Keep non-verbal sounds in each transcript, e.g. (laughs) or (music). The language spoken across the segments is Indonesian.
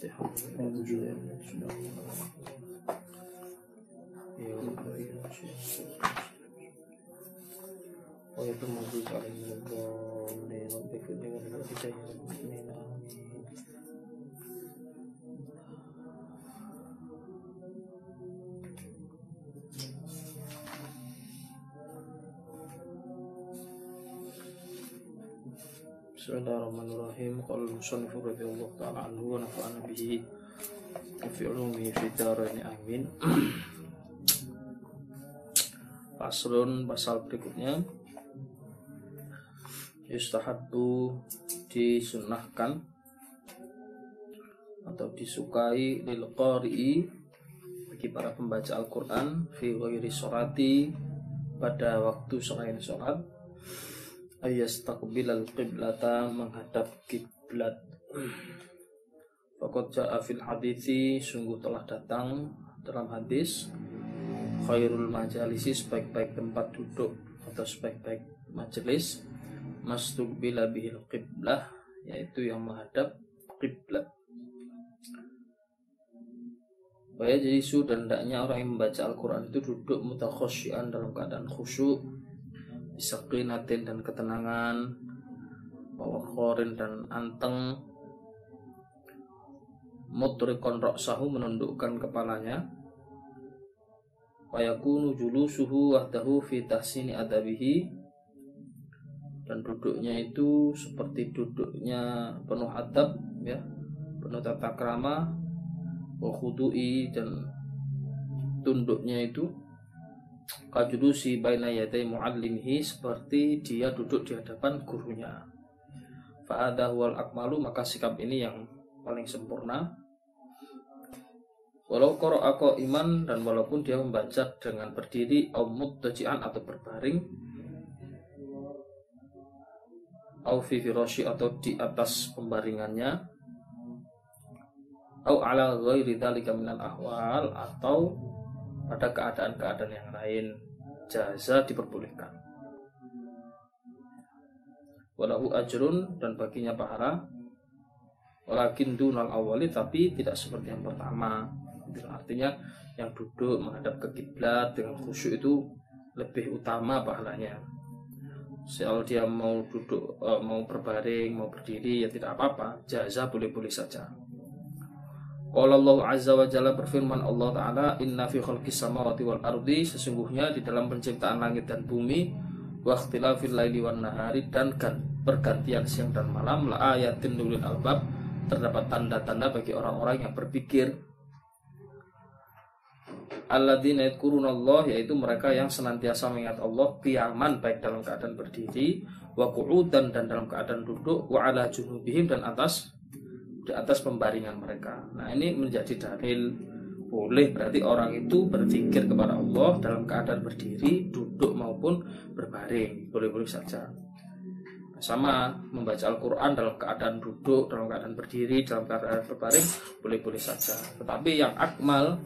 对哈，工资之。有可以去。我也不忙去找那个那个。Bismillahirrahmanirrahim. Qala al-musannif radhiyallahu ta'ala anhu wa nafa'ana bihi fi ulumihi fi dharain amin. (clears throat) Paslon pasal berikutnya yustahabbu disunnahkan atau disukai lil qari'i bagi para pembaca Al-Qur'an fi ghairi pada waktu selain sholat ayastaqbilal qiblata menghadap kiblat. Fakat ja'a fil hadithi sungguh telah datang dalam hadis. Khairul majalisi sebaik-baik tempat duduk atau sebaik-baik majelis bila bihil qiblah yaitu yang menghadap kiblat. Bahaya jadi su dan hendaknya orang yang membaca Al-Quran itu duduk mutakhosyian dalam keadaan khusyuk Bisakinatin dan ketenangan. Wawakhorin dan anteng. Mutrikon roksahu menundukkan kepalanya. Wayakunu julusuhu wahdahu fi tahsini adabihi. Dan duduknya itu seperti duduknya penuh adab ya. Penuh tata krama. Wa dan tunduknya itu kajulusi baina yaday muallimihi seperti dia duduk di hadapan gurunya. Fa'adha wal akmalu maka sikap ini yang paling sempurna. Walau ako iman dan walaupun dia membaca dengan berdiri aumut tajian atau berbaring au fi atau di atas pembaringannya au ala ghairi dzalika minal ahwal atau pada keadaan-keadaan yang lain jaza diperbolehkan. Walahu ajrun dan baginya pahala. Walakin dunal awali tapi tidak seperti yang pertama. Artinya yang duduk menghadap ke kiblat dengan khusyuk itu lebih utama pahalanya. Soal dia mau duduk eh, mau berbaring mau berdiri ya tidak apa-apa. Jaza boleh-boleh saja Qala Allah Azza wa Jalla berfirman Allah Ta'ala Inna fi khalqis samawati wal ardi Sesungguhnya di dalam penciptaan langit dan bumi Wa ikhtilafil laili wan nahari Dan pergantian siang dan malam La ayatin nulil albab Terdapat tanda-tanda bagi orang-orang yang berpikir. Alladzina yadkuruna Allah Yaitu mereka yang senantiasa mengingat Allah Qiyaman baik dalam keadaan berdiri Wa qu'udan dan dalam keadaan duduk Wa ala junubihim dan atas di atas pembaringan mereka. Nah ini menjadi dalil boleh berarti orang itu berpikir kepada Allah dalam keadaan berdiri, duduk maupun berbaring, boleh-boleh saja. Sama membaca Al-Quran dalam keadaan duduk, dalam keadaan berdiri, dalam keadaan berbaring, boleh-boleh saja. Tetapi yang akmal,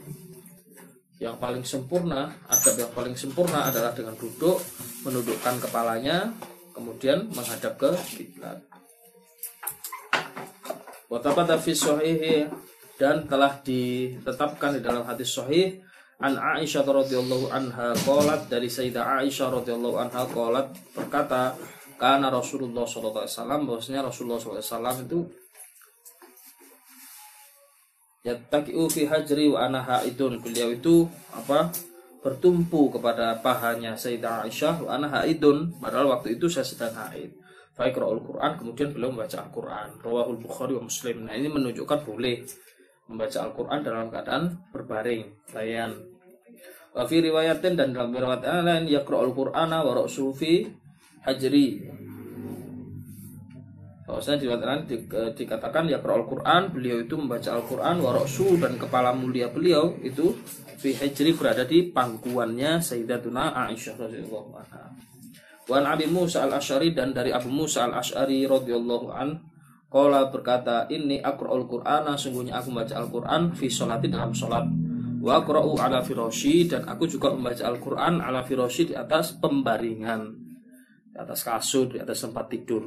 yang paling sempurna, adab yang paling sempurna adalah dengan duduk, menundukkan kepalanya, kemudian menghadap ke kiblat. Watabata fi sahihi dan telah ditetapkan di dalam hadis sahih an Aisyah radhiyallahu anha qalat dari Sayyidah Aisyah radhiyallahu anha qalat berkata karena Rasulullah sallallahu alaihi wasallam bahwasanya Rasulullah sallallahu alaihi wasallam itu yattaqiu fi hajri wa ana haidun. Beliau itu apa bertumpu kepada pahanya Sayyidah Aisyah wa ana haidun padahal waktu itu saya sedang haid Faikra'ul Quran kemudian beliau membaca Al-Quran. Rawahul Bukhari wa Muslim. Nah ini menunjukkan boleh membaca Al-Quran dalam keadaan berbaring layan. Wa fi riwayatin dan dalam riwayat lain yaqra'ul Qur'ana wa ra'su fi hajri. Bahwasanya di lain di, dikatakan yaqra'ul Qur'an beliau itu membaca Al-Quran wa ra'su dan kepala mulia beliau itu fi hajri berada di pangkuannya Sayyidatuna Aisyah radhiyallahu anha Wan Abi Musa al Ashari dan dari Abu Musa al Ashari radhiyallahu an Qala berkata ini al Qur'ana sungguhnya aku membaca Al-Qur'an fi sholati dalam sholat. Wa qra'u ala firashi dan aku juga membaca Al-Qur'an ala firashi di atas pembaringan di atas kasur di atas tempat tidur.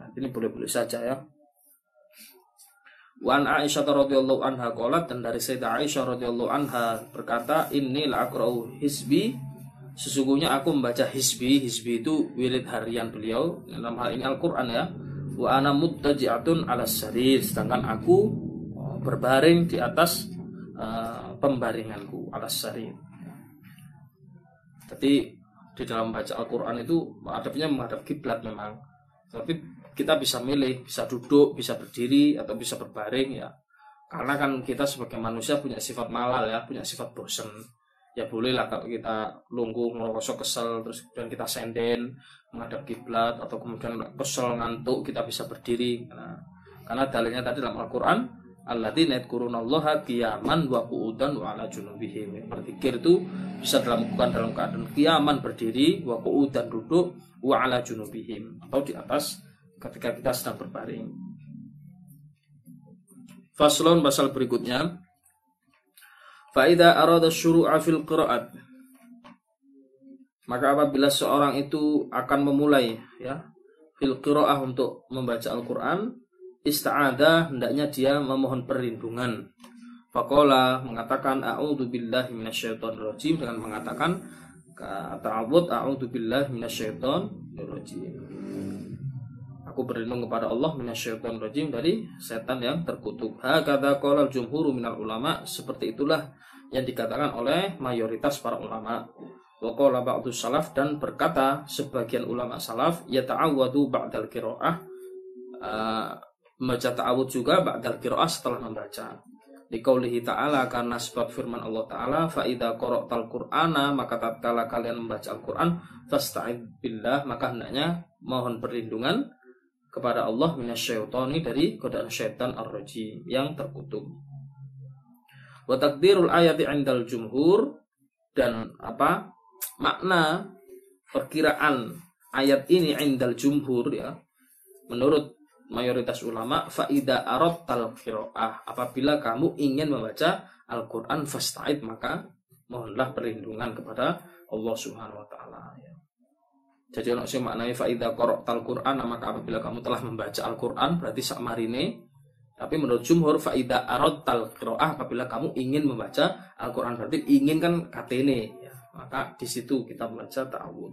Nah, ini boleh-boleh saja ya. Wan Aisyah radhiyallahu anha qalat dan dari Sayyidah Aisyah radhiyallahu anha berkata inni la aqra'u hisbi sesungguhnya aku membaca hisbi hisbi itu wirid harian beliau. Dalam hal ini Al-Qur'an ya. Wa ana muttaji'atun ala sarir sedangkan aku oh, berbaring di atas uh, pembaringanku ala sarir jadi di dalam baca Al-Qur'an itu adabnya menghadap kiblat memang. Tapi kita bisa milih, bisa duduk, bisa berdiri atau bisa berbaring ya. Karena kan kita sebagai manusia punya sifat malal ya, punya sifat bosen. Ya boleh lah kalau kita lungguh, ngerosok kesel, terus kemudian kita senden menghadap kiblat atau kemudian kesel ngantuk kita bisa berdiri. Nah, karena dalilnya tadi dalam Al-Quran alladzina yadhkurunallaha qiyaman wa qu'udan wa ala junubihim. Berzikir itu bisa dilakukan dalam keadaan kiaman berdiri, wa qu'udan duduk, wa ala junubihim atau di atas ketika kita sedang berbaring. Faslon pasal berikutnya. Faida arada syuru'a fil qira'at. Maka apabila seorang itu akan memulai ya fil qira'ah untuk membaca Al-Qur'an, ista'adha hendaknya dia memohon perlindungan. Fakola mengatakan a'udzu billahi minasyaitonir rajim dengan mengatakan ta'awud a'udzu billahi minasyaitonir rajim aku berlindung kepada Allah minasyaitonir rajim dari setan yang terkutuk. Hakadha qala jumhur minal ulama, seperti itulah yang dikatakan oleh mayoritas para ulama. Wa qala ba'du salaf dan berkata sebagian ulama salaf ya ta'awwadu ba'dal qiraah uh, membaca ta'awud juga ba'dal qiraah setelah membaca. Dikaulihi ta'ala karena sebab firman Allah ta'ala fa'idha qara'tal qur'ana maka tatkala kalian membaca Al-Qur'an fasta'id billah maka hendaknya mohon perlindungan kepada Allah minasyaitani dari godaan syaitan ar-rajim yang terkutuk. Wa takdirul ayati indal jumhur dan apa makna perkiraan ayat ini indal jumhur ya menurut mayoritas ulama faida arot tal qiraah apabila kamu ingin membaca Al-Qur'an fasta'id maka mohonlah perlindungan kepada Allah Subhanahu wa taala ya. Jadi ono sing maknane fa idza qara'tal Qur'an maka apabila kamu telah membaca Al-Qur'an berarti sak marine tapi menurut jumhur fa idza aradtal qira'ah apabila kamu ingin membaca Al-Qur'an berarti ingin kan katene ya. Maka di situ kita membaca ta'awud.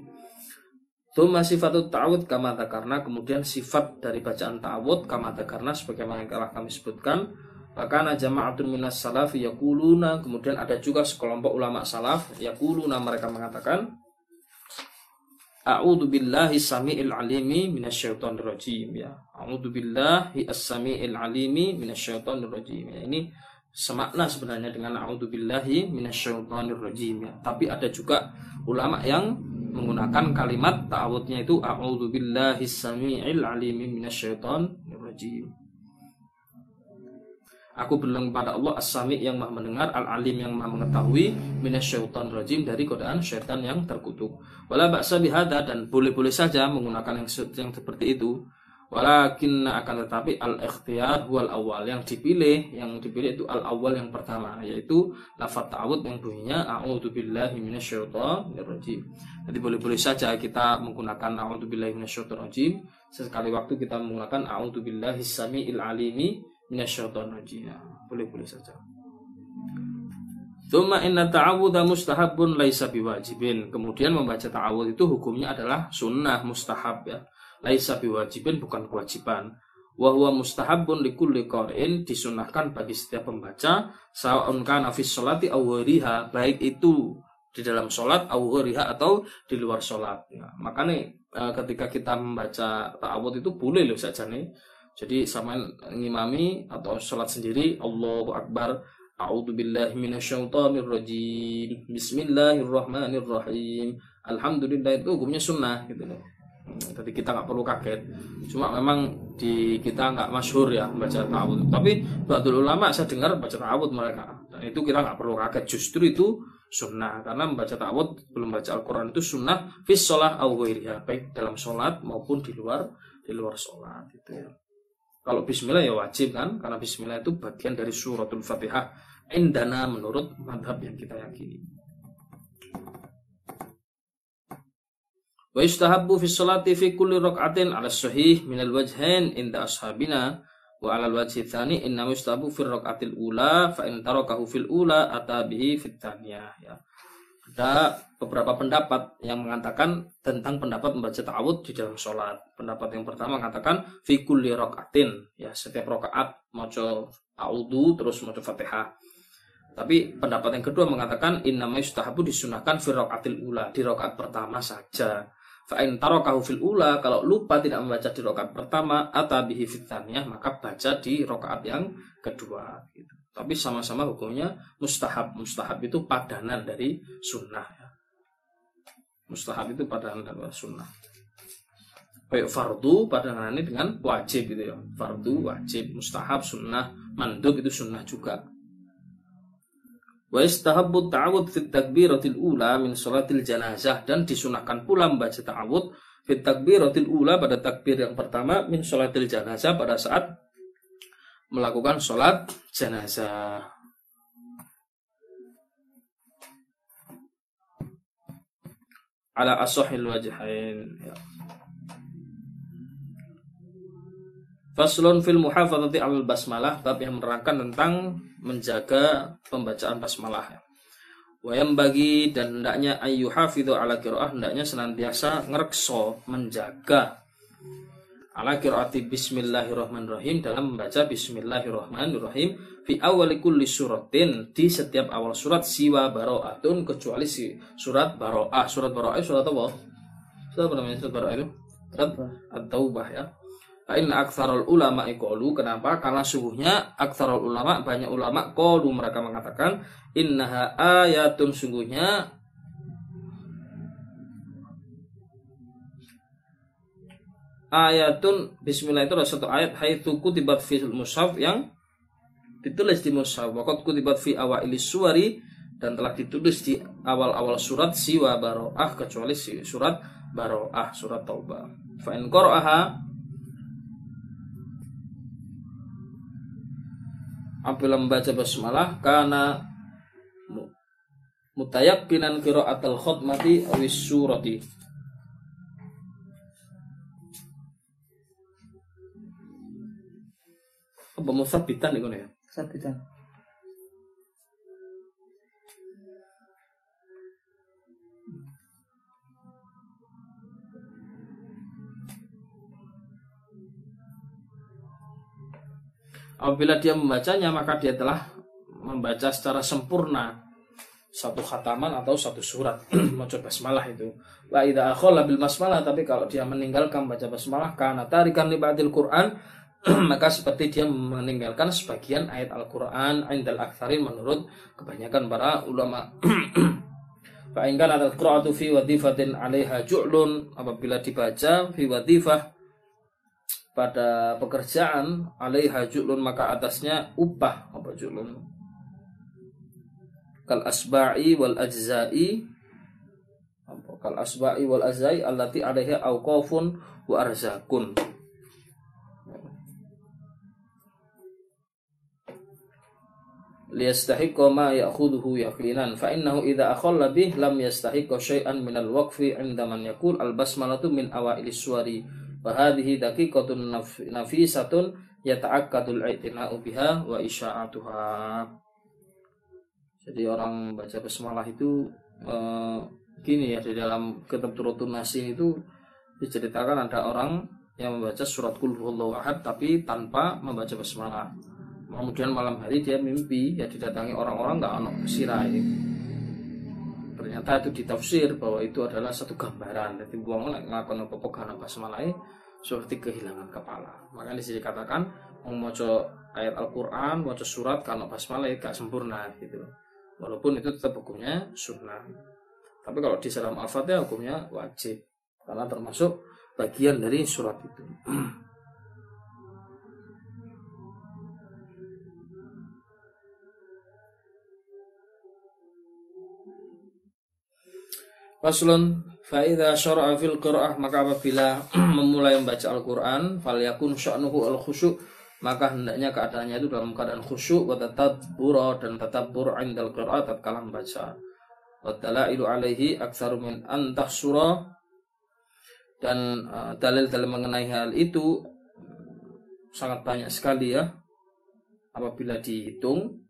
Tuma sifatut ta'awud kama karena kemudian sifat dari bacaan ta'awud kama karena sebagaimana yang telah kami sebutkan Bahkan jama'atun minas salaf yakuluna kemudian ada juga sekelompok ulama salaf yakuluna mereka mengatakan A'udzu billahi samiil alimi minasyaitonir rajim ya. A'udzu billahi as-samiil alimi minasyaitonir rajim. Ya, ini semakna sebenarnya dengan a'udzu billahi minasyaitonir rajim ya. Tapi ada juga ulama yang menggunakan kalimat ta'awudnya itu a'udzu billahi samiil alimi minasyaitonir rajim. Aku berlindung pada Allah As-Sami yang maha mendengar Al-Alim yang maha mengetahui Minasyaitan rajim dari godaan syaitan yang terkutuk. Wala baksa bihada dan boleh-boleh saja menggunakan yang, yang seperti itu. Walakin akan tetapi al-ikhtiyar wal awal Yang dipilih, yang dipilih itu al-awal yang pertama Yaitu lafad ta'awud yang bunyinya A'udhu billahi minasyaitan rajim Jadi boleh-boleh saja kita menggunakan A'udhu billahi minasyaitan rajim Sesekali waktu kita menggunakan A'udhu billahi sami'il alimi minasyaiton rajim. Boleh-boleh saja. Thumma inna ta'awudha mustahabun laisa biwajibin. Kemudian membaca ta'awud itu hukumnya adalah sunnah mustahab ya. Laisa biwajibin bukan kewajiban. Wa huwa mustahabun likulli qari'in disunahkan bagi setiap pembaca sawa'un kana fi sholati aw baik itu di dalam sholat awhuriha atau di luar sholat. Nah, makanya eh, ketika kita membaca ta'awud itu boleh loh saja nih jadi sama ngimami atau sholat sendiri Allahu Akbar. A'udzu billahi minasyaitonir rajim Bismillahirrahmanirrahim. Alhamdulillah itu hukumnya sunnah gitu loh. Jadi kita nggak perlu kaget. Cuma memang di kita nggak masyhur ya baca ta'awud tapi ba'dul ulama saya dengar baca ta'awud mereka. Dan itu kita nggak perlu kaget. Justru itu sunnah. Karena membaca ta'awud belum baca Al-Quran itu sunnah. Fis sholat baik dalam sholat maupun di luar di luar sholat itu ya kalau bismillah ya wajib kan, karena bismillah itu bagian dari suratul Fatihah. indana menurut madhab yang kita yakini. Wa yustahabbu fi sholati fi kulli rak'atin 'ala sahih min al-wajhain inda ashabina wa 'ala al-wajhi tsani inna yustahabbu fi rak'atil ula fa in tarakahu fil ula ata bihi fit tsaniyah ya. Ada beberapa pendapat yang mengatakan tentang pendapat membaca ta'awud di dalam sholat. Pendapat yang pertama mengatakan fi kulli rak'atin ya setiap rakaat maca a'udhu terus maca Fatihah. Tapi pendapat yang kedua mengatakan inna yustahabu disunahkan fi rak'atil ula di rakaat pertama saja. Fa'in tarokahu fil ula kalau lupa tidak membaca di rokaat pertama atau bihi maka baca di rokaat yang kedua. Gitu. Tapi sama-sama hukumnya mustahab. Mustahab itu padanan dari sunnah. Ya. Mustahab itu padanan dari sunnah. Kayak fardu padanannya dengan wajib gitu ya. Fardu, wajib, mustahab, sunnah, mandub itu sunnah juga. Wa istahabbu ta'awud fit takbiratil ula min salatil janazah dan disunahkan pula membaca ta'awud fit takbiratil ula pada takbir yang pertama min salatil janazah pada saat melakukan salat jenazah. Ala asahil wajhain ya. Faslun fil muhafadzati al basmalah bab yang menerangkan tentang menjaga pembacaan basmalah. Wayam bagi dan hendaknya ayu hafidhu ala qiraah hendaknya senantiasa ngerekso menjaga ala qiraati bismillahirrahmanirrahim dalam membaca bismillahirrahmanirrahim fi awali kulli suratin di setiap awal surat siwa baro'atun kecuali si surat baro'ah surat baro'ah surat apa? Surat apa namanya surat baro'ah itu? Surat at-taubah ya Ain aktsarul ulama iqalu kenapa? Karena sungguhnya aktsarul ulama banyak ulama qalu mereka mengatakan innaha ayatun sungguhnya ayatun bismillah itu adalah satu ayat. Haitsu kutibat fil mushaf yang ditulis di mushaf. Waqad kutibat fi awailis suwari dan telah ditulis di awal-awal surat siwa baroah kecuali surat baroah surat taubah. Fa in qara'aha apabila membaca basmalah karena mutayakkinan qiraatul khutmati awis surati apa musabbitan itu ya? Sabitan. Apabila dia membacanya maka dia telah membaca secara sempurna satu khataman atau satu surat. (clears throat) Maca basmalah itu. Wa idza akhala bil basmalah tapi kalau dia meninggalkan baca basmalah karena tarikan li ba'dil Quran (clears throat) maka seperti dia meninggalkan sebagian ayat Al-Qur'an indal aktsarin menurut kebanyakan para ulama. (clears throat) Fa in kana al-qira'atu fi wadifatin 'alaiha ju'lun apabila dibaca fi wadifah pada pekerjaan alaiha julun maka atasnya upah apa julun? Kal asba'i wal ajza'i kal asba'i wal ajza'i allati alaiha awqafun wa arzakun liyastahiqqa ma ya'khudhuhu yaqinan fa innahu idza akhalla bih lam yastahiqqa syai'an min al-waqfi 'inda man yaqul al-basmalatu min awailis suwari Wahadihi daqiqatun nafisatun yata'akkadul i'tina'u biha wa isya'atuha. Jadi orang baca basmalah itu eh, gini ya di dalam kitab Turutun Nasin itu diceritakan ada orang yang membaca surat Qul ahad tapi tanpa membaca basmalah. Kemudian malam hari dia mimpi ya didatangi orang-orang nggak ono sirai. Ternyata itu ditafsir bahwa itu adalah satu gambaran. Jadi buang ngakon apa-apa karena basmalah seperti kehilangan kepala. Maka di sini dikatakan membaca ayat Al-Qur'an, baca surat kalau basmalah gak sempurna gitu. Walaupun itu tetap hukumnya sunnah. Tapi kalau di dalam Al-Fatihah hukumnya wajib karena termasuk bagian dari surat itu. (clears throat) Faslun Fa'idha syara'a fil qira'ah maka apabila (clears throat) memulai membaca Al-Quran fal yakun sya'nuhu al khusyuk maka hendaknya keadaannya itu dalam keadaan khusyuk wa tatabbur dan tatabbur indal qiraat tatkala membaca. Wa dalailu alaihi aktsaru min antah surah dan uh, dalil-dalil mengenai hal itu sangat banyak sekali ya apabila dihitung.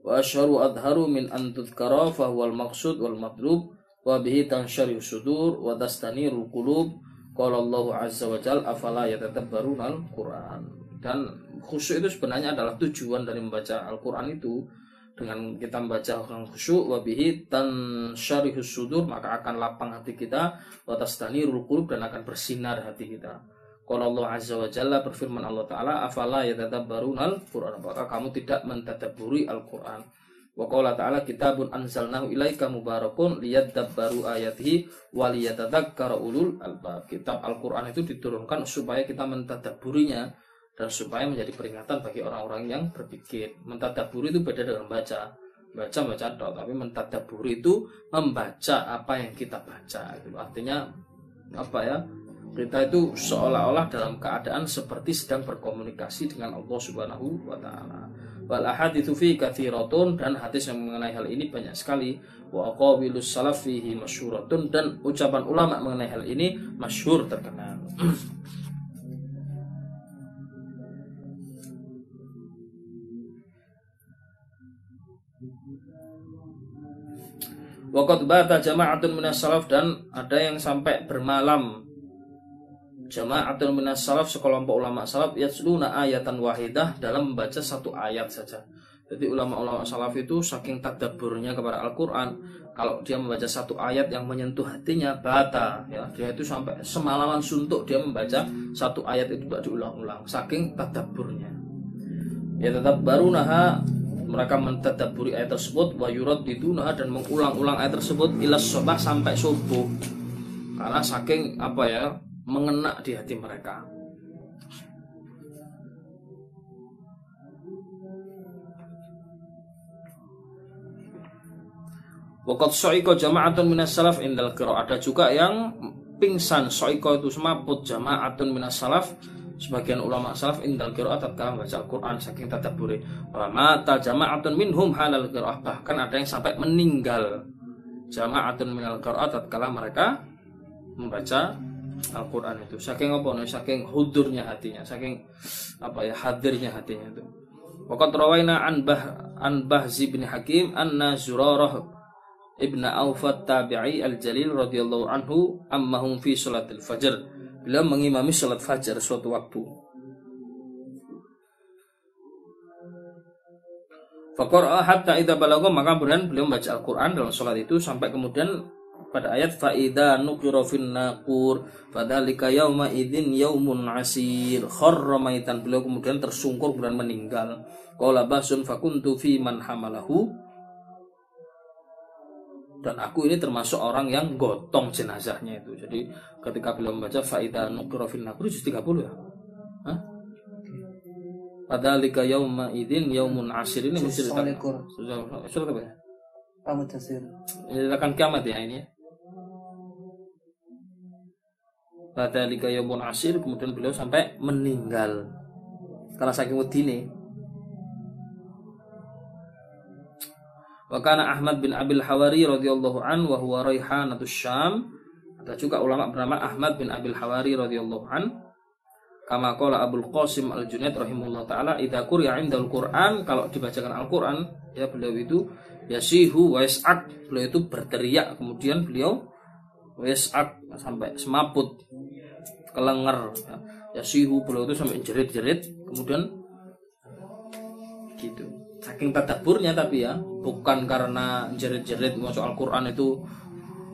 Wa asharu adharu min an tudhkara fa huwal maqsud wal matlub wa bihi tanshari sudur wa tastanirul qulub. Qala Allah azza wa jalla afala yatadabbaruna al-Qur'an? Dan khusyuk itu sebenarnya adalah tujuan dari membaca Al-Quran itu. Dengan kita membaca Al-Quran khusyuk wabihi dan syarihus sudur maka akan lapang hati kita. Watas tanirul qulub dan akan bersinar hati kita. Kalau Allah Azza wa Jalla berfirman Allah Ta'ala afala yatadabbarun al-Quran? Maka kamu tidak mentadaburi Al-Quran Wa qala ta'ala kitabun anzalnahu ilaika mubarakun liyadabbaru ayatihi wa liyatadzakkara ulul albab. Kitab Al-Qur'an itu diturunkan supaya kita mentadabburinya dan supaya menjadi peringatan bagi orang-orang yang berpikir. Mentadaburi itu beda dengan baca. Baca baca dong, tapi mentadaburi itu membaca apa yang kita baca. Itu artinya apa ya? Kita itu seolah-olah dalam keadaan seperti sedang berkomunikasi dengan Allah Subhanahu wa taala. Wal ahaditsu fi katsiratun dan hadis yang mengenai hal ini banyak sekali. Wa aqawilus salaf fihi masyhuratun dan ucapan ulama mengenai hal ini masyhur terkenal. Waqad bata jama'atun minas salaf dan ada yang sampai bermalam jama'atun minas salaf sekelompok ulama salaf yatsluna ayatan wahidah dalam membaca satu ayat saja. Jadi ulama-ulama salaf itu saking tadabburnya kepada Al-Qur'an, kalau dia membaca satu ayat yang menyentuh hatinya bata ya, dia itu sampai semalaman suntuk dia membaca satu ayat itu tidak diulang-ulang saking tadabburnya. Ya tetap baru naha mereka mentadaburi ayat tersebut wa yuraddidunaha dan mengulang-ulang ayat tersebut ilas sobah sampai subuh karena saking apa ya mengena di hati mereka. Wakat soiko jama'atun minas salaf indal kiro Ada juga yang pingsan soiko itu semaput jama'atun minas salaf. Sebagian ulama salaf indal qiraat tatkala membaca Al-Qur'an saking tadabburi wa mata jama'atun minhum halal qiraah bahkan ada yang sampai meninggal jama'atun minal qiraat tatkala mereka membaca Al-Qur'an itu. Saking apa? Nih saking hudurnya hatinya saking apa ya hadirnya hatinya itu. Waqat rawaina an bah an Bahzi bin Hakim anna Zurarah ibn Aufat tabi'i al-Jalil radhiyallahu anhu ammahum fi salatil fajr. Beliau mengimami sholat fajar suatu waktu. Fakor hatta ida balago maka kemudian beliau membaca Al-Quran dalam sholat itu sampai kemudian pada ayat faida nukiro fin nakur fadzalika yauma idzin yaumun asir kharra maitan beliau kemudian tersungkur kemudian meninggal qala basun fakuntu fi man hamalahu dan aku ini termasuk orang yang gotong jenazahnya itu. Jadi ketika beliau membaca faida nukro fil nakru 30 ya. Hah? Padahal yauma idin yaumun asir ini surat apa ya? Kamu. Ini akan kiamat ya ini ya. Yaumun asir kemudian beliau sampai meninggal karena saking wedine Wa kana Ahmad bin Abil Hawari radhiyallahu an wa huwa raihanatus Syam. Ada juga ulama bernama Ahmad bin Abil Hawari radhiyallahu an. Kama qala Abdul Qasim Al-Junaid rahimahullah taala idza quri'a indal Qur'an kalau dibacakan Al-Qur'an ya beliau itu yasihu wa yas'ak beliau itu berteriak. Kemudian beliau yas'ak sampai semaput kelenger. Ya. yasihu beliau itu sampai jerit-jerit. Kemudian gitu. Saking tadaburnya tapi ya bukan karena jerit-jerit. Masuk Al-Quran itu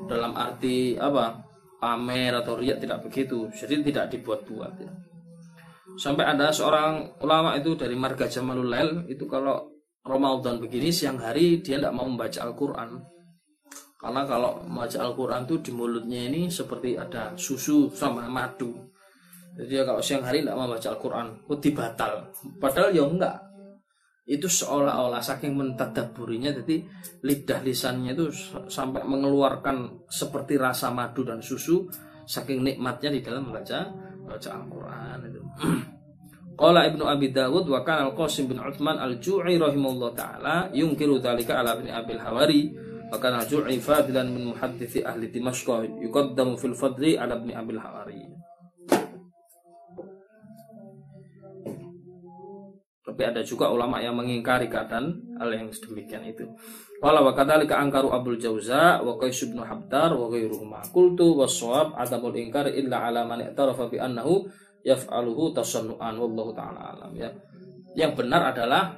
dalam arti apa? Pamer atau riak tidak begitu. Jadi tidak dibuat-buat ya. sampai ada seorang ulama itu dari marga Jamalul Lail itu kalau Ramadan begini siang hari dia tidak mau membaca Al-Quran. Karena kalau membaca Al-Quran itu di mulutnya ini seperti ada susu sama madu. Jadi kalau siang hari tidak mau membaca Al-Quran itu batal padahal ya enggak. Itu seolah-olah saking mentadaburinya jadi lidah lisannya itu sampai mengeluarkan seperti rasa madu dan susu saking nikmatnya di dalam membaca baca Al-Qur'an itu. (clears throat) Qala Ibnu Abi Dawud wa kana Al-Qasim bin Utsman Al-Ju'i rahimahullah taala yungkiru dzalika ala Ibnu Abil Hawari wa kana Al-Ju'i fadilan min muhaddithi ahli Dimashq yuqaddamu fil fadli ala Ibnu Abil Hawari. Tapi ada juga ulama yang mengingkari keadaan hal yang sedemikian itu. Qala wa kadzalika angkaru Abdul Jauza wa Qais bin Habdar wa ghairuhuma. Qultu was-shawab adamul inkar illa ala man i'tarafa bi annahu yaf'aluhu tasannu'an wallahu taala alam ya. Yang benar adalah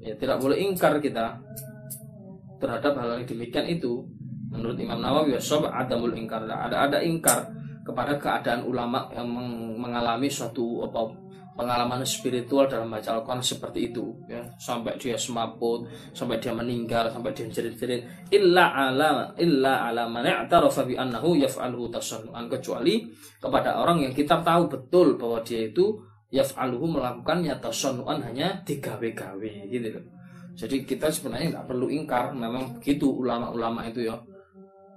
ya tidak boleh ingkar kita terhadap hal yang demikian itu. Menurut Imam Nawawi wasawab adamul ingkar. Ada ada ingkar kepada keadaan ulama yang mengalami suatu apa pengalaman spiritual dalam baca Al-Quran seperti itu ya. Sampai dia semaput sampai dia meninggal sampai dia jerit-jerit. Illa ala illa ala bi annahu yaf'aluhu tasannuan kecuali kepada orang yang kita tahu betul bahwa dia itu yaf'aluhu melakukannya tasannuan hanya digawe-gawe gitu loh. Jadi kita sebenarnya nggak perlu ingkar memang begitu ulama-ulama itu ya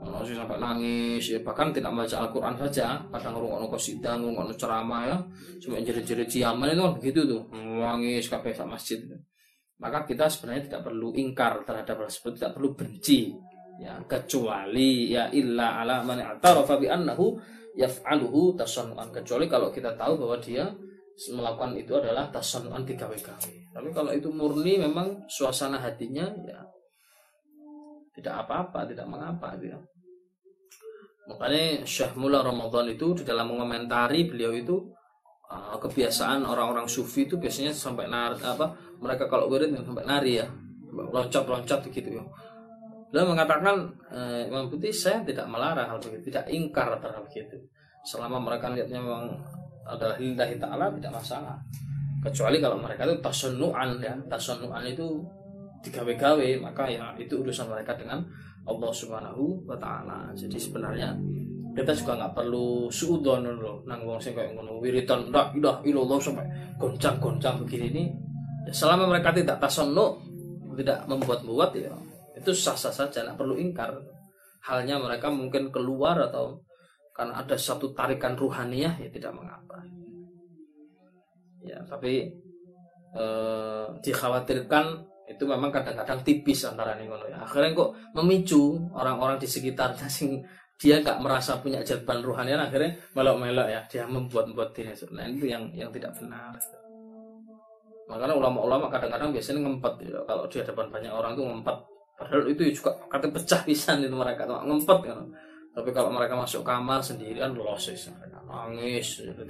masih sampai nangis ya bahkan tidak membaca Al-Quran saja kadang ngurung qasidah ngurung ceramah ya. Sampai jerit-jerit ciaman itu kan begitu tuh. Nangis kafe sak masjid. Maka kita sebenarnya tidak perlu ingkar terhadap hal tersebut tidak perlu benci ya kecuali ya illa ala man i'tarafa bi annahu yaf'aluhu tasannuan. Kecuali kalau kita tahu bahwa dia melakukan itu adalah tasannuan digawe-gawe tapi kalau itu murni memang suasana hatinya ya tidak apa-apa, tidak mengapa gitu ya. Makanya Syekh Mula Ramadan itu di dalam mengomentari beliau itu uh, kebiasaan orang-orang sufi itu biasanya sampai nari apa mereka kalau wirid sampai nari ya loncat-loncat gitu ya. Beliau mengatakan eh, Imam Putih saya tidak melarang hal begitu, tidak ingkar terhadap begitu. Selama mereka lihatnya memang adalah lillahi ta'ala tidak masalah. Kecuali kalau mereka itu tasannu'an ya, tasannu'an itu digawe-gawe maka ya itu urusan mereka dengan Allah Subhanahu wa taala. Jadi sebenarnya kita juga nggak perlu suudon loh nang wong sing kayak ngono wiritan ndak ilah ilallah sampai goncang-goncang begini ini ya, selama mereka tidak tasannu tidak membuat-buat ya itu sah-sah saja nggak perlu ingkar. Halnya mereka mungkin keluar atau karena ada satu tarikan ruhaniyah ya tidak mengapa. Ya tapi eh, dikhawatirkan itu memang kadang-kadang tipis antara nih ya. Akhirnya kok memicu orang-orang di sekitarnya sing dia nggak merasa punya jadban rohani akhirnya melok-melok ya dia membuat-buat diri nah itu yang yang tidak benar makanya ulama-ulama kadang-kadang biasanya ngempet ya. kalau di hadapan banyak orang tuh ngempet padahal itu juga kata pecah pisan itu mereka tuh ngempet kan tapi kalau mereka masuk kamar sendirian losis nangis gitu.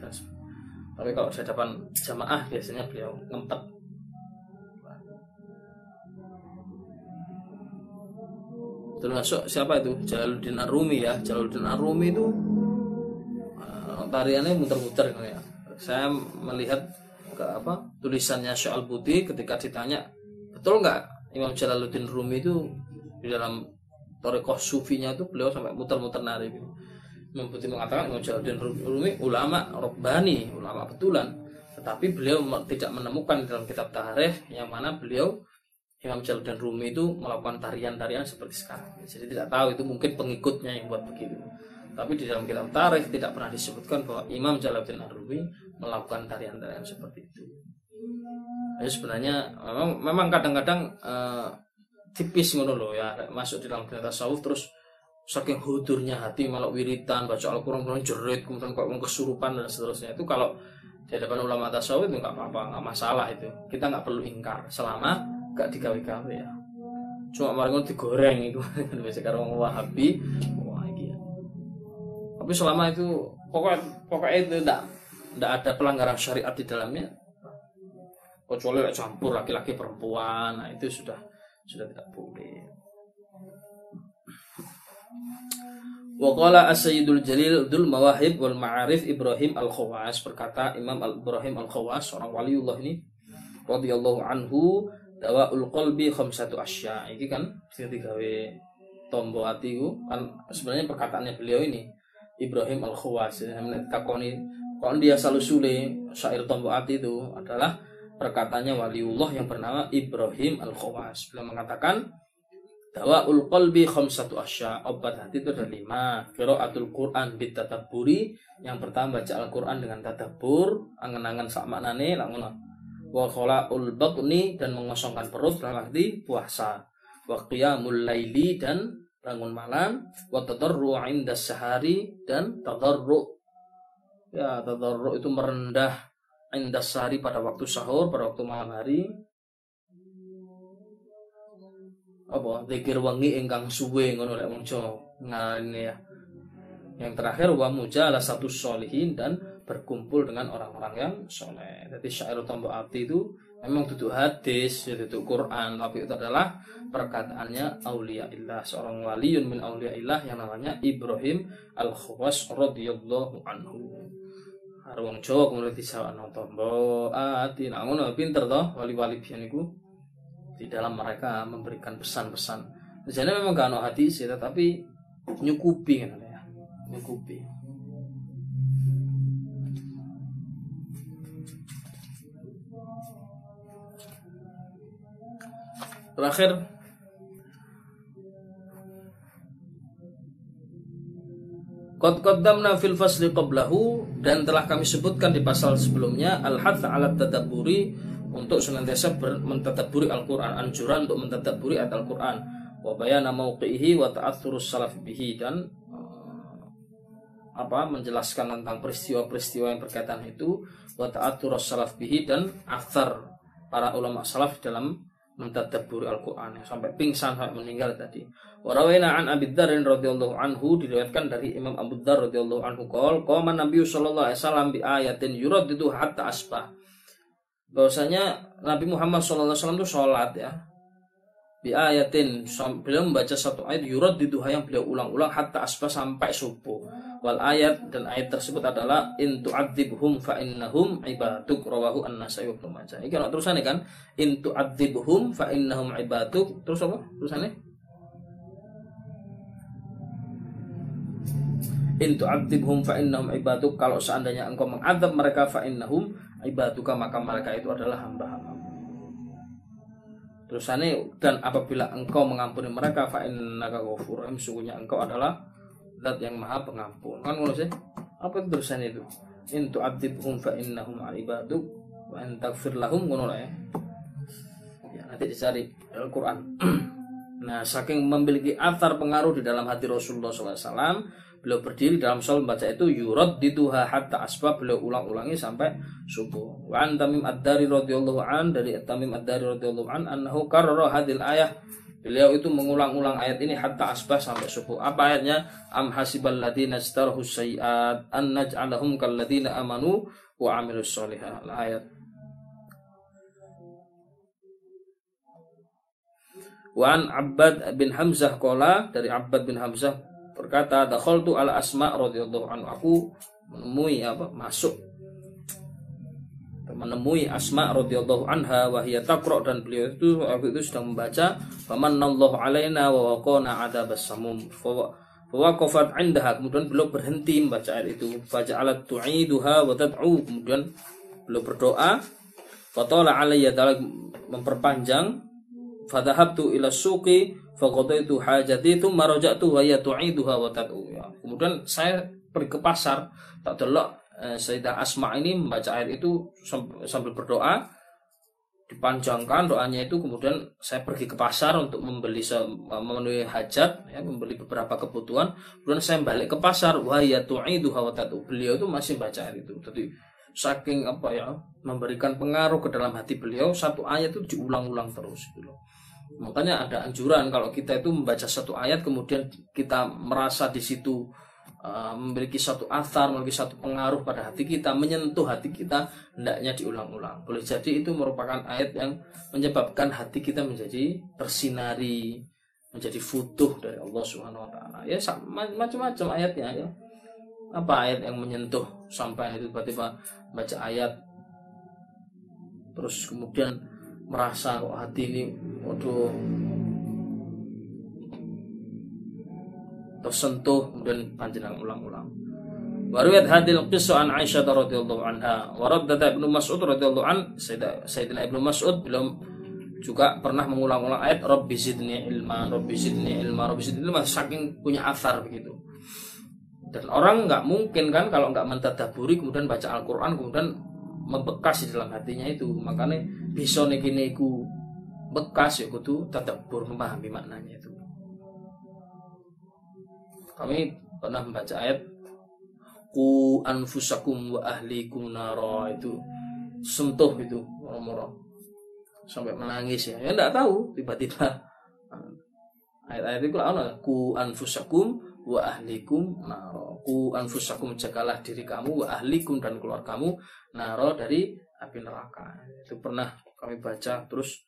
tapi kalau di hadapan jamaah biasanya beliau ngempet termasuk siapa itu? Jalaluddin Arumi ya. Jalaluddin Arumi itu uh, tariannya muter-muter ya. Saya melihat ke apa tulisannya Syal Buti ketika ditanya betul nggak Imam Jalaluddin Rumi itu di dalam Torekoh Sufinya itu beliau sampai muter-muter nari gitu. Imam Buti mengatakan Imam Jalaluddin Rumi ulama Robbani ulama betulan. Tetapi beliau tidak menemukan dalam kitab tarikh yang mana beliau Imam Jalaluddin Rumi itu melakukan tarian-tarian seperti sekarang. Jadi tidak tahu itu mungkin pengikutnya yang buat begitu. Tapi di dalam kitab tarikh tidak pernah disebutkan bahwa Imam Jalaluddin Rumi melakukan tarian-tarian seperti itu. Jadi sebenarnya memang memang kadang-kadang uh, tipis ngono loh ya masuk di dalam kitab tasawuf terus saking hudurnya hati malah wiritan baca Al-Quran kemudian jerit kemudian kok kesurupan dan seterusnya itu kalau di hadapan ulama tasawuf itu nggak apa-apa nggak masalah itu kita nggak perlu ingkar selama gak digawe-gawe ya. Cuma kemarin digoreng itu biasa (laughs) karo wong Wahabi. Wah iki ya. tapi selama itu pokoknya pokoknya itu tidak tidak ada pelanggaran syariat di dalamnya. Kecuali campur laki-laki perempuan. Nah itu sudah sudah tidak boleh. Waqala As-Sayyidul Jalil Dul Mawahib wal Ma'arif Ibrahim Al-Khawas. Berkata Imam Al-Ibrahim Al-Khawas seorang waliullah ini radhiyallahu anhu dawaul qalbi khamsatu asya ini kan sing digawe tombo ati kan sebenarnya perkataannya beliau ini Ibrahim al khawas takoni kon dia selalu sule syair tombo ati itu adalah perkataannya waliullah yang bernama Ibrahim al khawas beliau mengatakan Dawaul qalbi khamsatu asya. Obat hati itu ada lima. Qiraatul Quran bitataburi. Yang pertama baca Al-Quran dengan tadabbur, angan-angan sak maknane lak ngono. Wa khala'ul dan mengosongkan perut dalam arti puasa. Wa qiyamul laili dan bangun malam. Wa tadarru 'inda sahari dan tadarru. Ya, tadarru itu merendah inda sahari pada waktu sahur, pada waktu malam hari apa zikir wengi ingkang suwe ngono lek wong Jawa ngene ya yang terakhir wa mujalah satu solihin dan berkumpul dengan orang-orang yang soleh jadi syair tombok arti itu memang duduk hadis ya duduk Quran tapi itu adalah perkataannya aulia illah seorang waliun min aulia illah yang namanya Ibrahim al Khawas radhiyallahu anhu Arwong Jawa kemudian disawano tombo ati nah ngono pinter toh wali-wali biyen iku di dalam mereka memberikan pesan-pesan. Jadi memang gak ada hati sih, tetapi nyukupi kan ya, nyukupi. Terakhir Qad qaddamna fil fasli qablahu dan telah kami sebutkan di pasal sebelumnya al-hadd 'ala tadabburi untuk senantiasa mentadaburi Al-Qur'an, anjuran untuk mentadaburi ayat Al-Qur'an. Wa bayana mauqihi wa ta'athurus salaf bihi dan uh, apa menjelaskan tentang peristiwa-peristiwa yang berkaitan itu wa ta'athurus salaf bihi dan athar para ulama salaf dalam mentadaburi Al-Qur'an sampai pingsan sampai meninggal tadi. Wa an Abi Dzar radhiyallahu anhu diriwayatkan dari Imam Abu Dzar radhiyallahu anhu qol qama Nabi sallallahu alaihi wasallam bi ayatin yuraddidu hatta asbah. Bahwasanya Nabi Muhammad SAW itu sholat ya. Di ayatin beliau membaca satu ayat yurad di duha yang beliau ulang-ulang hatta asbah sampai subuh wal ayat dan ayat tersebut adalah in tu'adzibhum fa innahum ibaduk rawahu an-nasai wa Majah. Iki ana terusane kan in tu'adzibhum fa innahum ibaduk terus apa terusane in tu'adzibhum fa innahum ibaduk kalau seandainya engkau mengadab mereka fa innahum ibaduka maka mereka itu adalah hamba-hamba. Terus ini dan apabila engkau mengampuni mereka fa innaka rahim sungguhnya engkau adalah zat yang maha pengampun. Kan ngono sih? Apa terusan itu? In tu'adzibhum fa innahum ibaduk wa in taghfir lahum ngono ya. Ya nanti dicari Al-Qur'an. (clears throat) nah, saking memiliki atar pengaruh di dalam hati Rasulullah SAW beliau berdiri dalam sholat membaca itu yurad duha hatta asbab beliau ulang-ulangi sampai subuh. Wa an Tamim Ad-Dari radhiyallahu an dari Tamim Ad-Dari radhiyallahu an annahu karrara hadil ayah Beliau itu mengulang-ulang ayat ini hatta asbah sampai subuh. Apa ayatnya? Am hasibal ladina starahu sayiat an naj'alahum kal ladina amanu wa amilus solihah. Ayat. Wa an Abbad bin Hamzah kola dari Abbad bin Hamzah berkata tu ala asma radhiyallahu anhu aku menemui apa masuk menemui Asma radhiyallahu anha wa hiya taqra dan beliau itu waktu itu sedang membaca famanallahu alaina wa waqana adzabas samum. Fawaqafat indaha. Kemudian beliau berhenti membaca ayat itu. Faja'alat tu'iduha wa tad'u. Kemudian beliau berdoa fatala alayya memperpanjang fadhahabtu ila suqi faqadaitu hajati thumma raja'tu wa ya tu'iduha wa tad'u. Ya. Kemudian saya pergi ke pasar, tak delok Sayyidah Asma ini membaca ayat itu sambil berdoa. Dipanjangkan doanya itu kemudian saya pergi ke pasar untuk membeli memenuhi hajat ya membeli beberapa kebutuhan. Kemudian saya balik ke pasar wa ya tad'u beliau itu masih baca ayat itu. Jadi saking apa ya memberikan pengaruh ke dalam hati beliau satu ayat itu diulang-ulang terus gitu loh. Makanya ada anjuran kalau kita itu membaca satu ayat kemudian kita merasa di situ uh, memiliki satu asar, memiliki satu pengaruh pada hati kita, menyentuh hati kita, hendaknya diulang-ulang. Boleh jadi itu merupakan ayat yang menyebabkan hati kita menjadi tersinari, menjadi futuh dari Allah Subhanahu wa taala. Ya macam-macam ayatnya ya. Apa ayat yang menyentuh sampai itu tiba-tiba baca ayat terus kemudian merasa kok hati ini waduh tersentuh kemudian panjenengan ulang-ulang. Waruat hadil qissa an Aisyah radhiyallahu anha wa raddat Ibnu Mas'ud radhiyallahu an Sayyidina Ibnu Mas'ud belum juga pernah mengulang-ulang ayat Rabbi zidni ilma, Rabbi zidni ilma, Rabbi zidni ilma saking punya asar begitu. Dan orang nggak mungkin kan kalau nggak mentadaburi kemudian baca Al-Quran kemudian membekas di dalam hatinya itu makanya bisa niku bekas ya kudu tadabur memahami maknanya itu. Kami pernah membaca ayat ku anfusakum wa ahlikum naro itu sentuh itu orang-orang sampai menangis ya. Ya enggak tahu tiba-tiba ayat-ayat itu ana ku anfusakum wa ahlikum naro. Ku anfusakum jagalah diri kamu wa ahlikum dan keluargamu naro dari api neraka. Itu pernah kami baca terus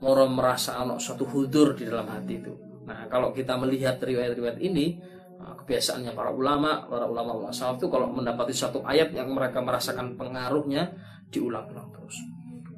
moro merasa anak suatu hudur di dalam hati itu. Nah, kalau kita melihat riwayat-riwayat ini, kebiasaannya para ulama, para ulama salaf itu kalau mendapati satu ayat yang mereka merasakan pengaruhnya diulang-ulang terus.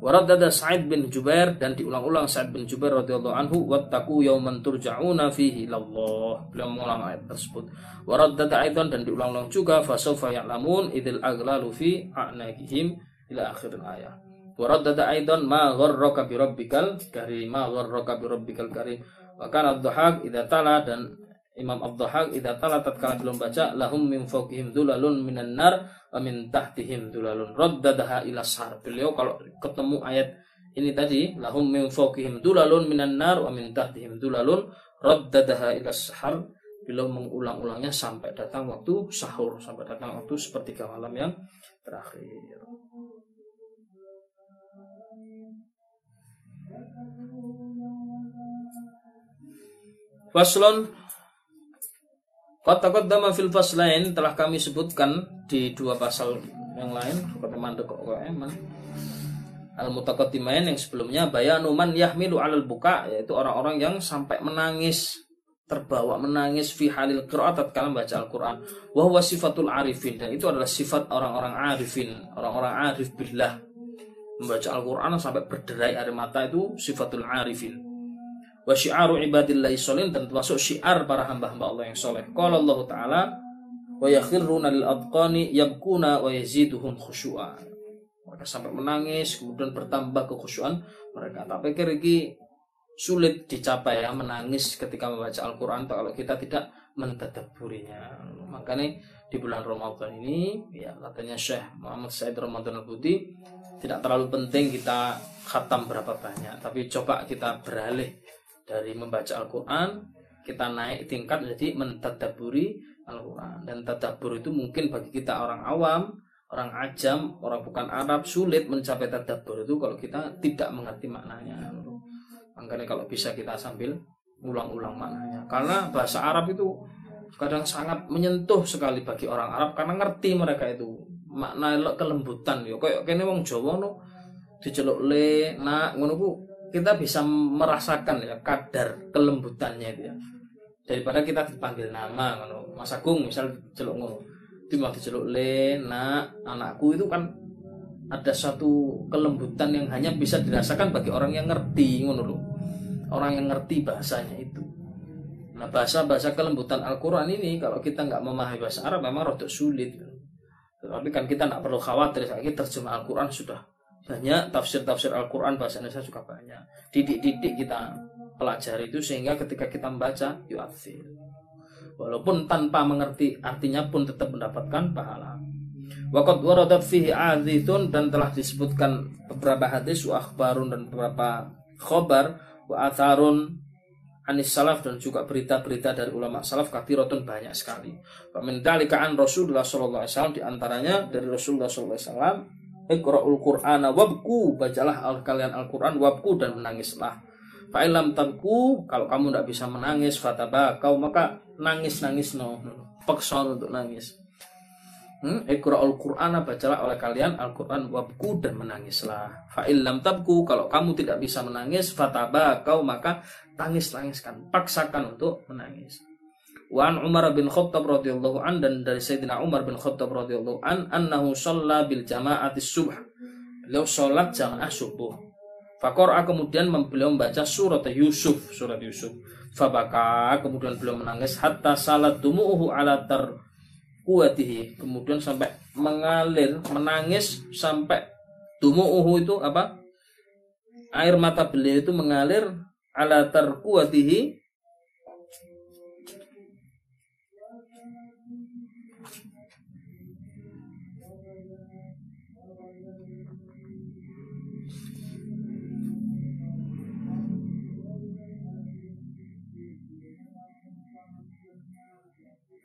Waradada Sa'id bin Jubair dan diulang-ulang Sa'id bin Jubair radhiyallahu anhu wattaqu yauman turja'una fihi ilallah. Beliau mengulang ayat tersebut. Waradada aidan dan diulang-ulang juga fasawfa ya'lamun idil aglalu fi a'naqihim ila akhir ayat. Waradada aidan ma gharraka bi rabbikal karim ma gharraka bi rabbikal karim. Wa kana ad-dhahak idza tala dan Imam Abdul idza tala tatkala belum baca lahum min fawqihim dulalun minan nar min tahtihim dulalun raddadaha ila sar. Beliau kalau ketemu ayat ini tadi lahum min fawqihim dulalun minan nar min tahtihim dulalun raddadaha ila sahar. Beliau mengulang-ulangnya sampai datang waktu sahur, sampai datang waktu sepertiga malam yang terakhir. Faslon Kota dama fil lain telah kami sebutkan di dua pasal yang lain eman. Al mutaqaddimain yang sebelumnya bayanu man yahmilu alal buka yaitu orang-orang yang sampai menangis terbawa menangis fi halil qiraat tatkala membaca Al-Qur'an. Wa huwa sifatul arifin dan itu adalah sifat orang-orang arifin, orang-orang arif billah. Membaca Al-Qur'an sampai berderai air mata itu sifatul arifin wa syi'aru ibadillahi sholin dan termasuk syiar para hamba-hamba Allah yang soleh. Qala Allah Ta'ala wa yakhirruna lil adqani yabkuna wa yaziduhum khusyu'a. Mereka sampai menangis, kemudian bertambah kekhusyuan mereka. Tak pikir ini sulit dicapai ya menangis ketika membaca Al-Quran kalau kita tidak mentadaburinya. Makanya di bulan Ramadan ini ya katanya Syekh Muhammad Said Ramadan Al-Budi tidak terlalu penting kita khatam berapa banyak tapi coba kita beralih dari membaca Al-Quran kita naik tingkat jadi mentadaburi Al-Quran. Dan tadabur itu mungkin bagi kita orang awam orang ajam orang bukan Arab sulit mencapai tadabur itu kalau kita tidak mengerti maknanya. Makanya kalau bisa kita sambil ulang-ulang maknanya. Karena bahasa Arab itu kadang sangat menyentuh sekali bagi orang Arab karena ngerti mereka itu. Makna kelembutan yo kayak kene wong Jawa no. Diceluk le nak ngono kita bisa merasakan ya kadar kelembutannya itu ya. Daripada kita dipanggil nama ngono. Mas Agung misal celuk ngono. Mau diceluk le nak anakku itu kan ada satu kelembutan yang hanya bisa dirasakan bagi orang yang ngerti ngono loh orang yang ngerti bahasanya itu. Nah bahasa-bahasa kelembutan Al-Quran ini kalau kita nggak memahami bahasa Arab memang rada sulit. Tapi kan kita nggak perlu khawatir kita terjemah Al-Quran sudah banyak tafsir-tafsir Al-Quran bahasa Indonesia juga banyak. Didik-didik kita pelajari itu sehingga ketika kita membaca yu'athir. Walaupun tanpa mengerti artinya pun tetap mendapatkan pahala. Waqat waradat fihi aditun dan telah disebutkan beberapa hadis wa akhbarun dan beberapa khobar wa atharun anis salaf dan juga berita-berita dari ulama salaf kathiratun banyak sekali. An Rasulullah sallallahu alaihi wasallam di antaranya dari Rasulullah sallallahu alaihi wasallam Iqra'ul Qur'ana wabku, bacalah al kalian Al-Qur'an wabku dan menangislah. Fa'ilam tabku, kalau kamu tidak bisa menangis, fataba kau maka nangis-nangis no. Paksa untuk nangis. Hmm? Iqra'ul Qur'ana bacalah oleh kalian Al-Qur'an wabku dan menangislah. Fa'ilam tabku, kalau kamu tidak bisa menangis, fataba kau maka tangis-tangiskan, paksakan untuk menangis. Wan Umar bin Khattab radhiyallahu an dan dari Sayyidina Umar bin Khattab radhiyallahu an annahu shalla bil jama'ati subh. Beliau sholat jamaah subuh. Fakor kemudian beliau membaca surat Yusuf, surat Yusuf. Fabaka kemudian beliau menangis hatta salat dumuhu ala tar kuatihi. Kemudian sampai mengalir, menangis sampai dumuhu itu apa? air mata beliau itu mengalir ala tarkuatihi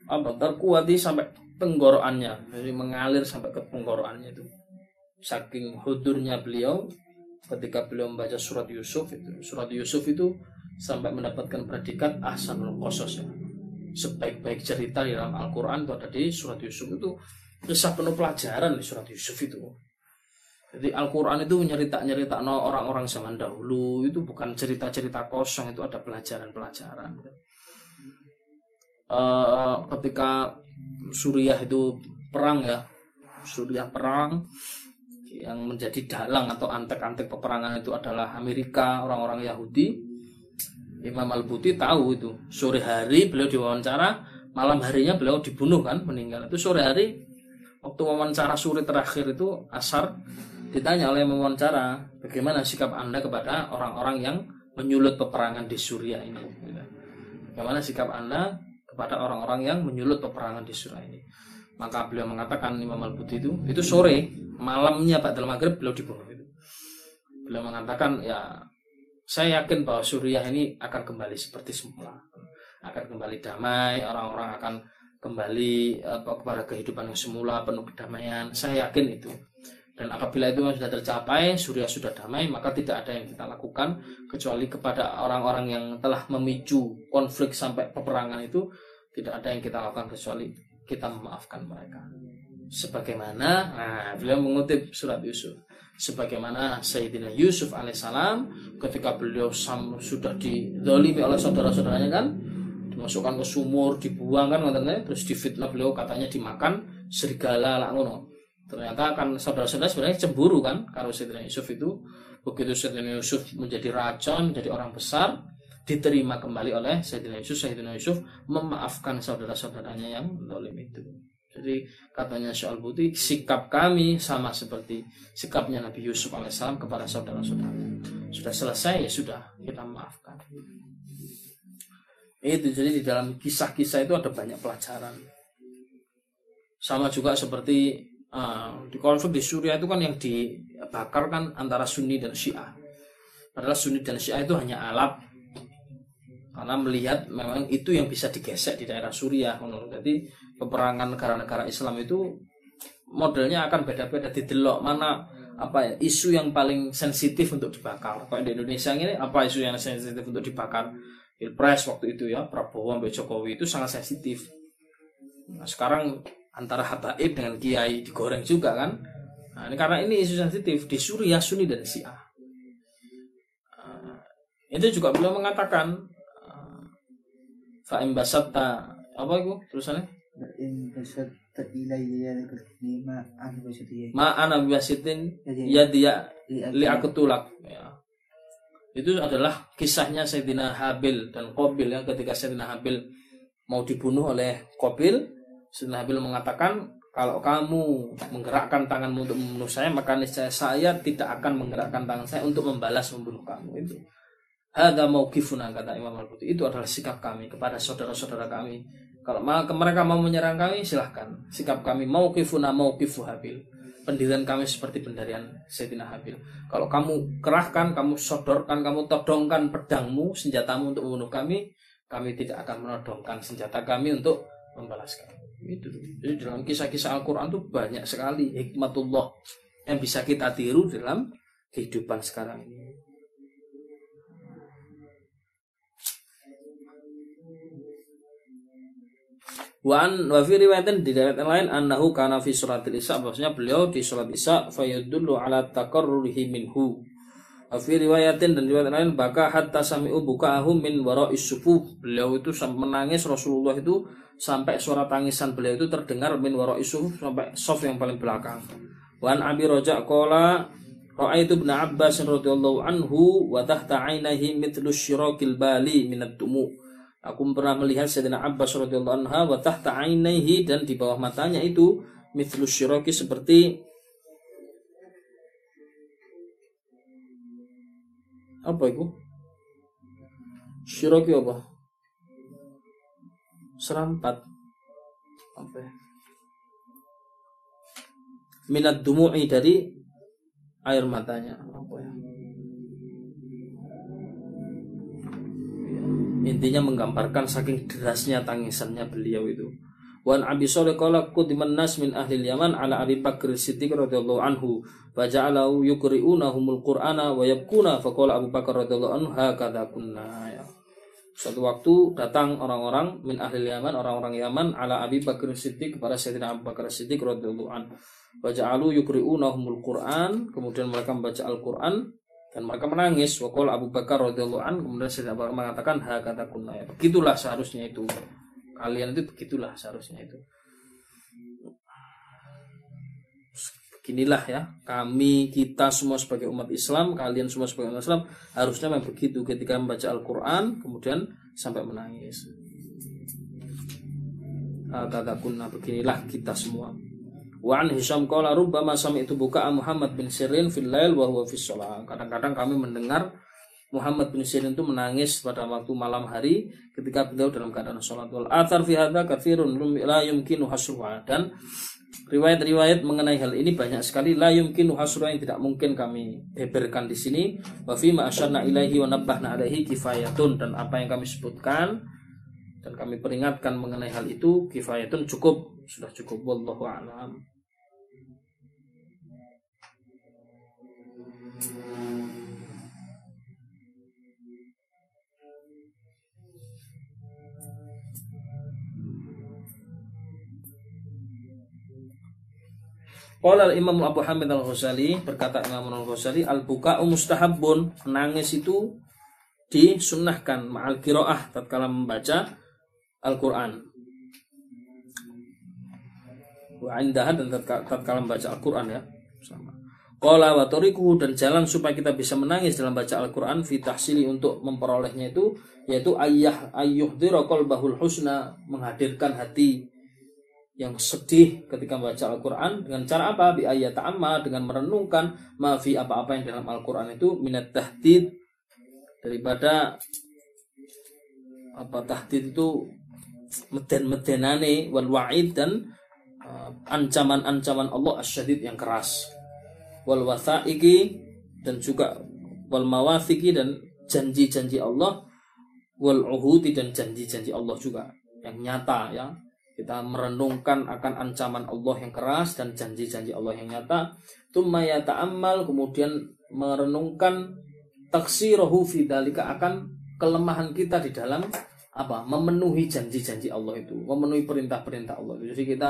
apa terkuati sampai tenggorokannya. Jadi mengalir sampai ke tenggorokannya itu. Saking hudurnya beliau ketika beliau membaca surat Yusuf itu surat Yusuf itu sampai mendapatkan predikat ahsanul qasas ya. Sebaik-baik cerita di dalam Al-Quran itu ada di surat Yusuf itu. Kisah penuh pelajaran di surat Yusuf itu. Jadi Al-Quran itu nyerita-nyerita orang-orang zaman dahulu. Itu bukan cerita-cerita kosong itu ada pelajaran-pelajaran uh, ketika Suriah itu perang ya. Suriah perang yang menjadi dalang atau antek-antek peperangan itu adalah Amerika orang-orang Yahudi. Imam Al-Buti tahu itu. Sore hari beliau diwawancara malam harinya beliau dibunuh kan meninggal. Itu sore hari waktu wawancara sore terakhir itu asar ditanya oleh wawancara bagaimana sikap anda kepada orang-orang yang menyulut peperangan di Suriah ini? Bagaimana sikap anda kepada orang-orang yang menyulut peperangan di surah ini. Maka beliau mengatakan Imam Al-Buti itu itu sore malamnya Pak dalam maghrib beliau dibunuh itu. Beliau mengatakan ya saya yakin bahwa Suriah ini akan kembali seperti semula, akan kembali damai, orang-orang akan kembali apa, kepada kehidupan yang semula penuh kedamaian. Saya yakin itu. Dan apabila itu sudah tercapai, Surya sudah damai, maka tidak ada yang kita lakukan kecuali kepada orang-orang yang telah memicu konflik sampai peperangan itu, tidak ada yang kita lakukan kecuali kita memaafkan mereka. Sebagaimana, nah beliau mengutip surat Yusuf. Sebagaimana Sayyidina Yusuf alaihissalam ketika beliau sam, sudah didolimi oleh saudara-saudaranya kan, dimasukkan ke sumur, dibuang kan, terus difitnah beliau katanya dimakan serigala lah ngono ternyata kan saudara-saudara sebenarnya cemburu kan kalau Sayyidina Yusuf itu. Begitu Sayyidina Yusuf menjadi racun menjadi orang besar diterima kembali oleh Sayyidina Yusuf. Sayyidina Yusuf memaafkan saudara-saudaranya yang dolim itu. Jadi katanya Syal Buti sikap kami sama seperti sikapnya Nabi Yusuf alaihissalam kepada saudara-saudara sudah selesai ya sudah kita maafkan. Itu jadi di dalam kisah-kisah itu ada banyak pelajaran. Sama juga seperti uh, di konflik di Suriah itu kan yang dibakar kan antara Sunni dan Syiah. Padahal Sunni dan Syiah itu hanya alat karena melihat memang itu yang bisa digesek di daerah Suriah. Jadi peperangan negara-negara Islam itu modelnya akan beda-beda di delok mana apa ya isu yang paling sensitif untuk dibakar. Kalau di Indonesia ini apa isu yang sensitif untuk dibakar? Pilpres waktu itu ya Prabowo sampai Jokowi itu sangat sensitif. Nah, sekarang antara habaib dengan kiai digoreng juga kan? Nah, ini karena ini isu sensitif di Suriah Sunni dan Syiah. Uh, itu juga beliau mengatakan uh, fa'im basatta apa itu terusannya ma ana basitin ya dia li aku tulak ya. itu adalah kisahnya Sayyidina Habil dan Qabil yang ketika Sayyidina Habil mau dibunuh oleh Qabil Sayyidina Habil mengatakan kalau kamu menggerakkan tanganmu untuk membunuh saya maka niscaya saya tidak akan menggerakkan tangan saya untuk membalas membunuh kamu. Itu. Ada mau kifuna kata Imam Al itu adalah sikap kami kepada saudara-saudara kami. Kalau mereka mau menyerang kami silahkan. Sikap kami mau kifuna mau kifu Habil. Pendirian kami seperti pendirian Sayyidina Habil. Kalau kamu kerahkan kamu sodorkan kamu todongkan pedangmu senjatamu untuk membunuh kami kami tidak akan menodongkan senjata kami untuk membalaskan itu jadi dalam kisah-kisah Al-Quran itu banyak sekali hikmatullah yang bisa kita tiru dalam kehidupan sekarang ini Wan wa fi riwayatin di riwayat lain annahu kana fi suratil Isra bahwasanya beliau di surat Isra fayadullu ala taqarrurihi minhu. Wa fi riwayatin dan riwayat lain baka hatta sami'u buka'ahu min wara'is sufuh. Beliau itu menangis Rasulullah itu sampai suara tangisan beliau itu terdengar min waro isu sampai soft yang paling belakang. Wan Abi Roja kola Ra'aitu ibn Abbas radhiyallahu anhu wa tahta ainihi mithlu bali minat tumu. Aku pernah melihat Sayyidina Abbas radhiyallahu anha wa tahta dan di bawah matanya itu mithlu syiraki seperti apa itu? Syiraki apa? Serampat. Apa ya? Minat dumu'i dari air matanya. Apa ya? Intinya menggambarkan saking derasnya tangisannya beliau itu Wan Abi Shalih qala qudiman nas min ahli Yaman ala Abi Bakr Siddiq radhiyallahu anhu wa ja'alahu yuqri'unahumul Qur'ana wa yabkuna faqala Abu Bakar radhiyallahu anhu hakadha kunna ya. Suatu waktu datang orang-orang min ahli Yaman, orang-orang Yaman ala Abi Bakr Siddiq kepada Sayyidina Abu Bakar Siddiq radhiyallahu anhu. Wa ja'alu yuqri'unahumul Qur'an, kemudian mereka membaca Al-Qur'an dan mereka menangis. Wa Abu Bakar radhiyallahu anhu, kemudian Sayyidina Abu Bakar mengatakan hakadha kunna ya. Begitulah seharusnya itu kalian itu begitulah seharusnya itu. Beginilah ya kami kita semua sebagai umat Islam kalian semua sebagai umat Islam harusnya memang begitu ketika membaca Al-Quran kemudian sampai menangis. Kunna beginilah kita semua. Wa an Hisham qala rubbama itu buka Muhammad bin Sirin fil lail wa huwa fis Kadang-kadang kami mendengar Muhammad bin Sirin itu menangis pada waktu malam hari ketika beliau dalam keadaan sholat. Wal athar fi hadza katsirun la yumkinu hasruha. Dan riwayat-riwayat mengenai hal ini banyak sekali. La yumkinu hasruha yang tidak mungkin kami beberkan di sini. Wa fi ma asyarna ilaihi wa nabbahna alaihi kifayatun. Dan apa yang kami sebutkan dan kami peringatkan mengenai hal itu kifayatun cukup. Sudah cukup wallahu a'lam Qala Imam Abu Hamid Al-Ghazali berkata Imam Al-Ghazali al-buka'u mustahabun menangis itu disunnahkan ma'al qiraah tatkala membaca Al-Qur'an. Wa indaha dan tatkala membaca Al-Qur'an ya. Sama. Qala wa dan jalan supaya kita bisa menangis dalam baca Al-Qur'an fi tahsili untuk memperolehnya itu yaitu ayah ayyuhdira qalbahul husna menghadirkan hati yang sedih ketika membaca Al-Quran. Dengan cara apa? Bi ayat ta'amma dengan merenungkan maafi apa-apa yang dalam Al-Quran itu minat tahdid. Daripada apa tahdid itu meden-medenane wal wa'id dan uh, ancaman-ancaman Allah asyadid yang keras. Wal watha'iki dan juga wal mawafiki dan janji-janji Allah. Wal uhudi dan janji-janji Allah juga yang nyata ya kita merenungkan akan ancaman Allah yang keras dan janji-janji Allah yang nyata. Tumma ta'ammal kemudian merenungkan taksirahu fidalika akan kelemahan kita di dalam apa? Memenuhi janji-janji Allah itu memenuhi perintah-perintah Allah jadi kita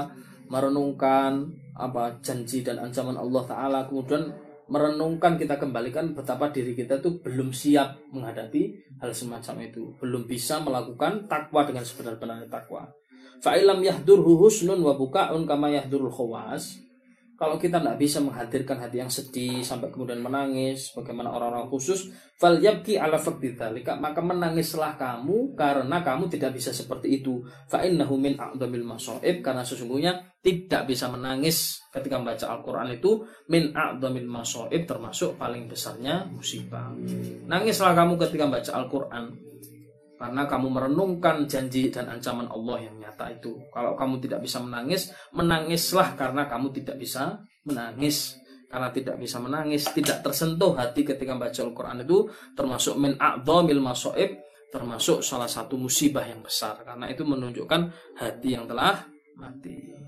merenungkan apa? Janji dan ancaman Allah taala kemudian merenungkan kita kembalikan betapa diri kita itu belum siap menghadapi hal semacam itu. Belum bisa melakukan takwa dengan sebenar-benarnya takwa Fa'ilam yahdurhu husnun wa buka'un kama yahdurul khawas. Kalau kita tidak bisa menghadirkan hati yang sedih sampai kemudian menangis, bagaimana orang-orang khusus, fal yabki ala dzalika, maka menangislah kamu karena kamu tidak bisa seperti itu. Fa innahu min a'dhamil masaib karena sesungguhnya tidak bisa menangis ketika membaca Al-Qur'an itu min a'dhamil masaib termasuk paling besarnya musibah. Nangislah kamu ketika membaca Al-Qur'an karena kamu merenungkan janji dan ancaman Allah yang nyata itu. Kalau kamu tidak bisa menangis, menangislah karena kamu tidak bisa menangis. Karena tidak bisa menangis, tidak tersentuh hati ketika membaca Al-Quran itu termasuk min a'dhamil masoib, termasuk salah satu musibah yang besar. Karena itu menunjukkan hati yang telah mati.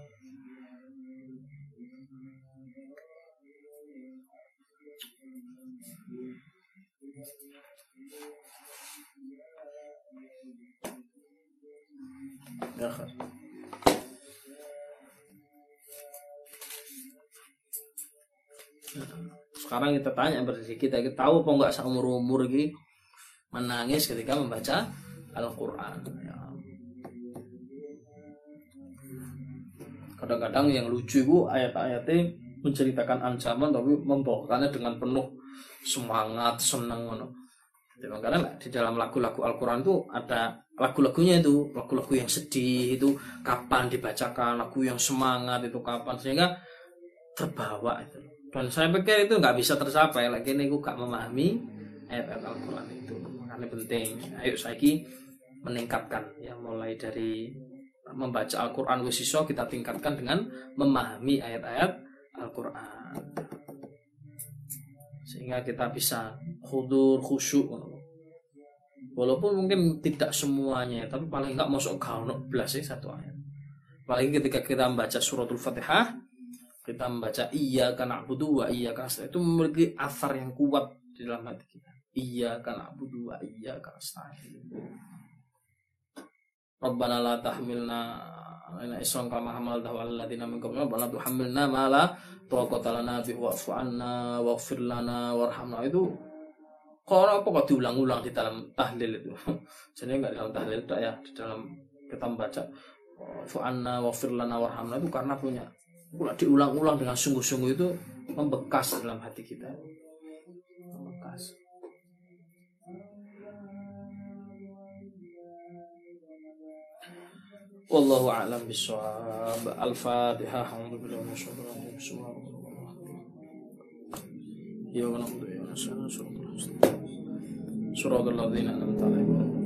Sekarang kita tanya berdiri kita, kita tahu apa enggak seumur umur ini menangis ketika membaca Al-Quran. Ya. Kadang-kadang yang lucu itu ayat-ayatnya menceritakan ancaman tapi membawakannya dengan penuh semangat, senang. Karena di dalam lagu-lagu Al-Quran itu ada lagu-lagunya itu lagu-lagu yang sedih itu kapan dibacakan lagu yang semangat itu kapan sehingga terbawa itu. Dan saya pikir itu nggak bisa tercapai lagi ini gue gak memahami ayat-ayat Al-Quran itu. Makanya penting ayo saiki meningkatkan ya mulai dari membaca Al-Quran kita tingkatkan dengan memahami ayat-ayat Al-Quran sehingga kita bisa hudur khusyuk. Walaupun mungkin tidak semuanya tapi paling enggak masuk kau belas sih satu ayat. Paling ketika kita membaca suratul fatihah kita membaca iya karena budu wa iya karena itu memiliki asar yang kuat di dalam hati kita. Iya karena budu wa iya karena Rabbana la tahmilna ina isran kama hamaltahu ala alladziina min qablina rabbana tuhammilna ma la taqata lana bihi wa'fu anna waghfir lana warhamna. Itu kalau apa kok diulang-ulang di dalam tahlil itu? (laughs) Jadi enggak di dalam tahlil itu ya di dalam kita membaca wa'fu anna waghfir lana warhamna. Itu karena punya. Pula diulang-ulang dengan sungguh-sungguh itu membekas dalam hati kita Wallahu a'lam bishawab. Al-Fatihah. Rajim. Ya na'udzu ya Suratul ladzina an'amta 'alaihim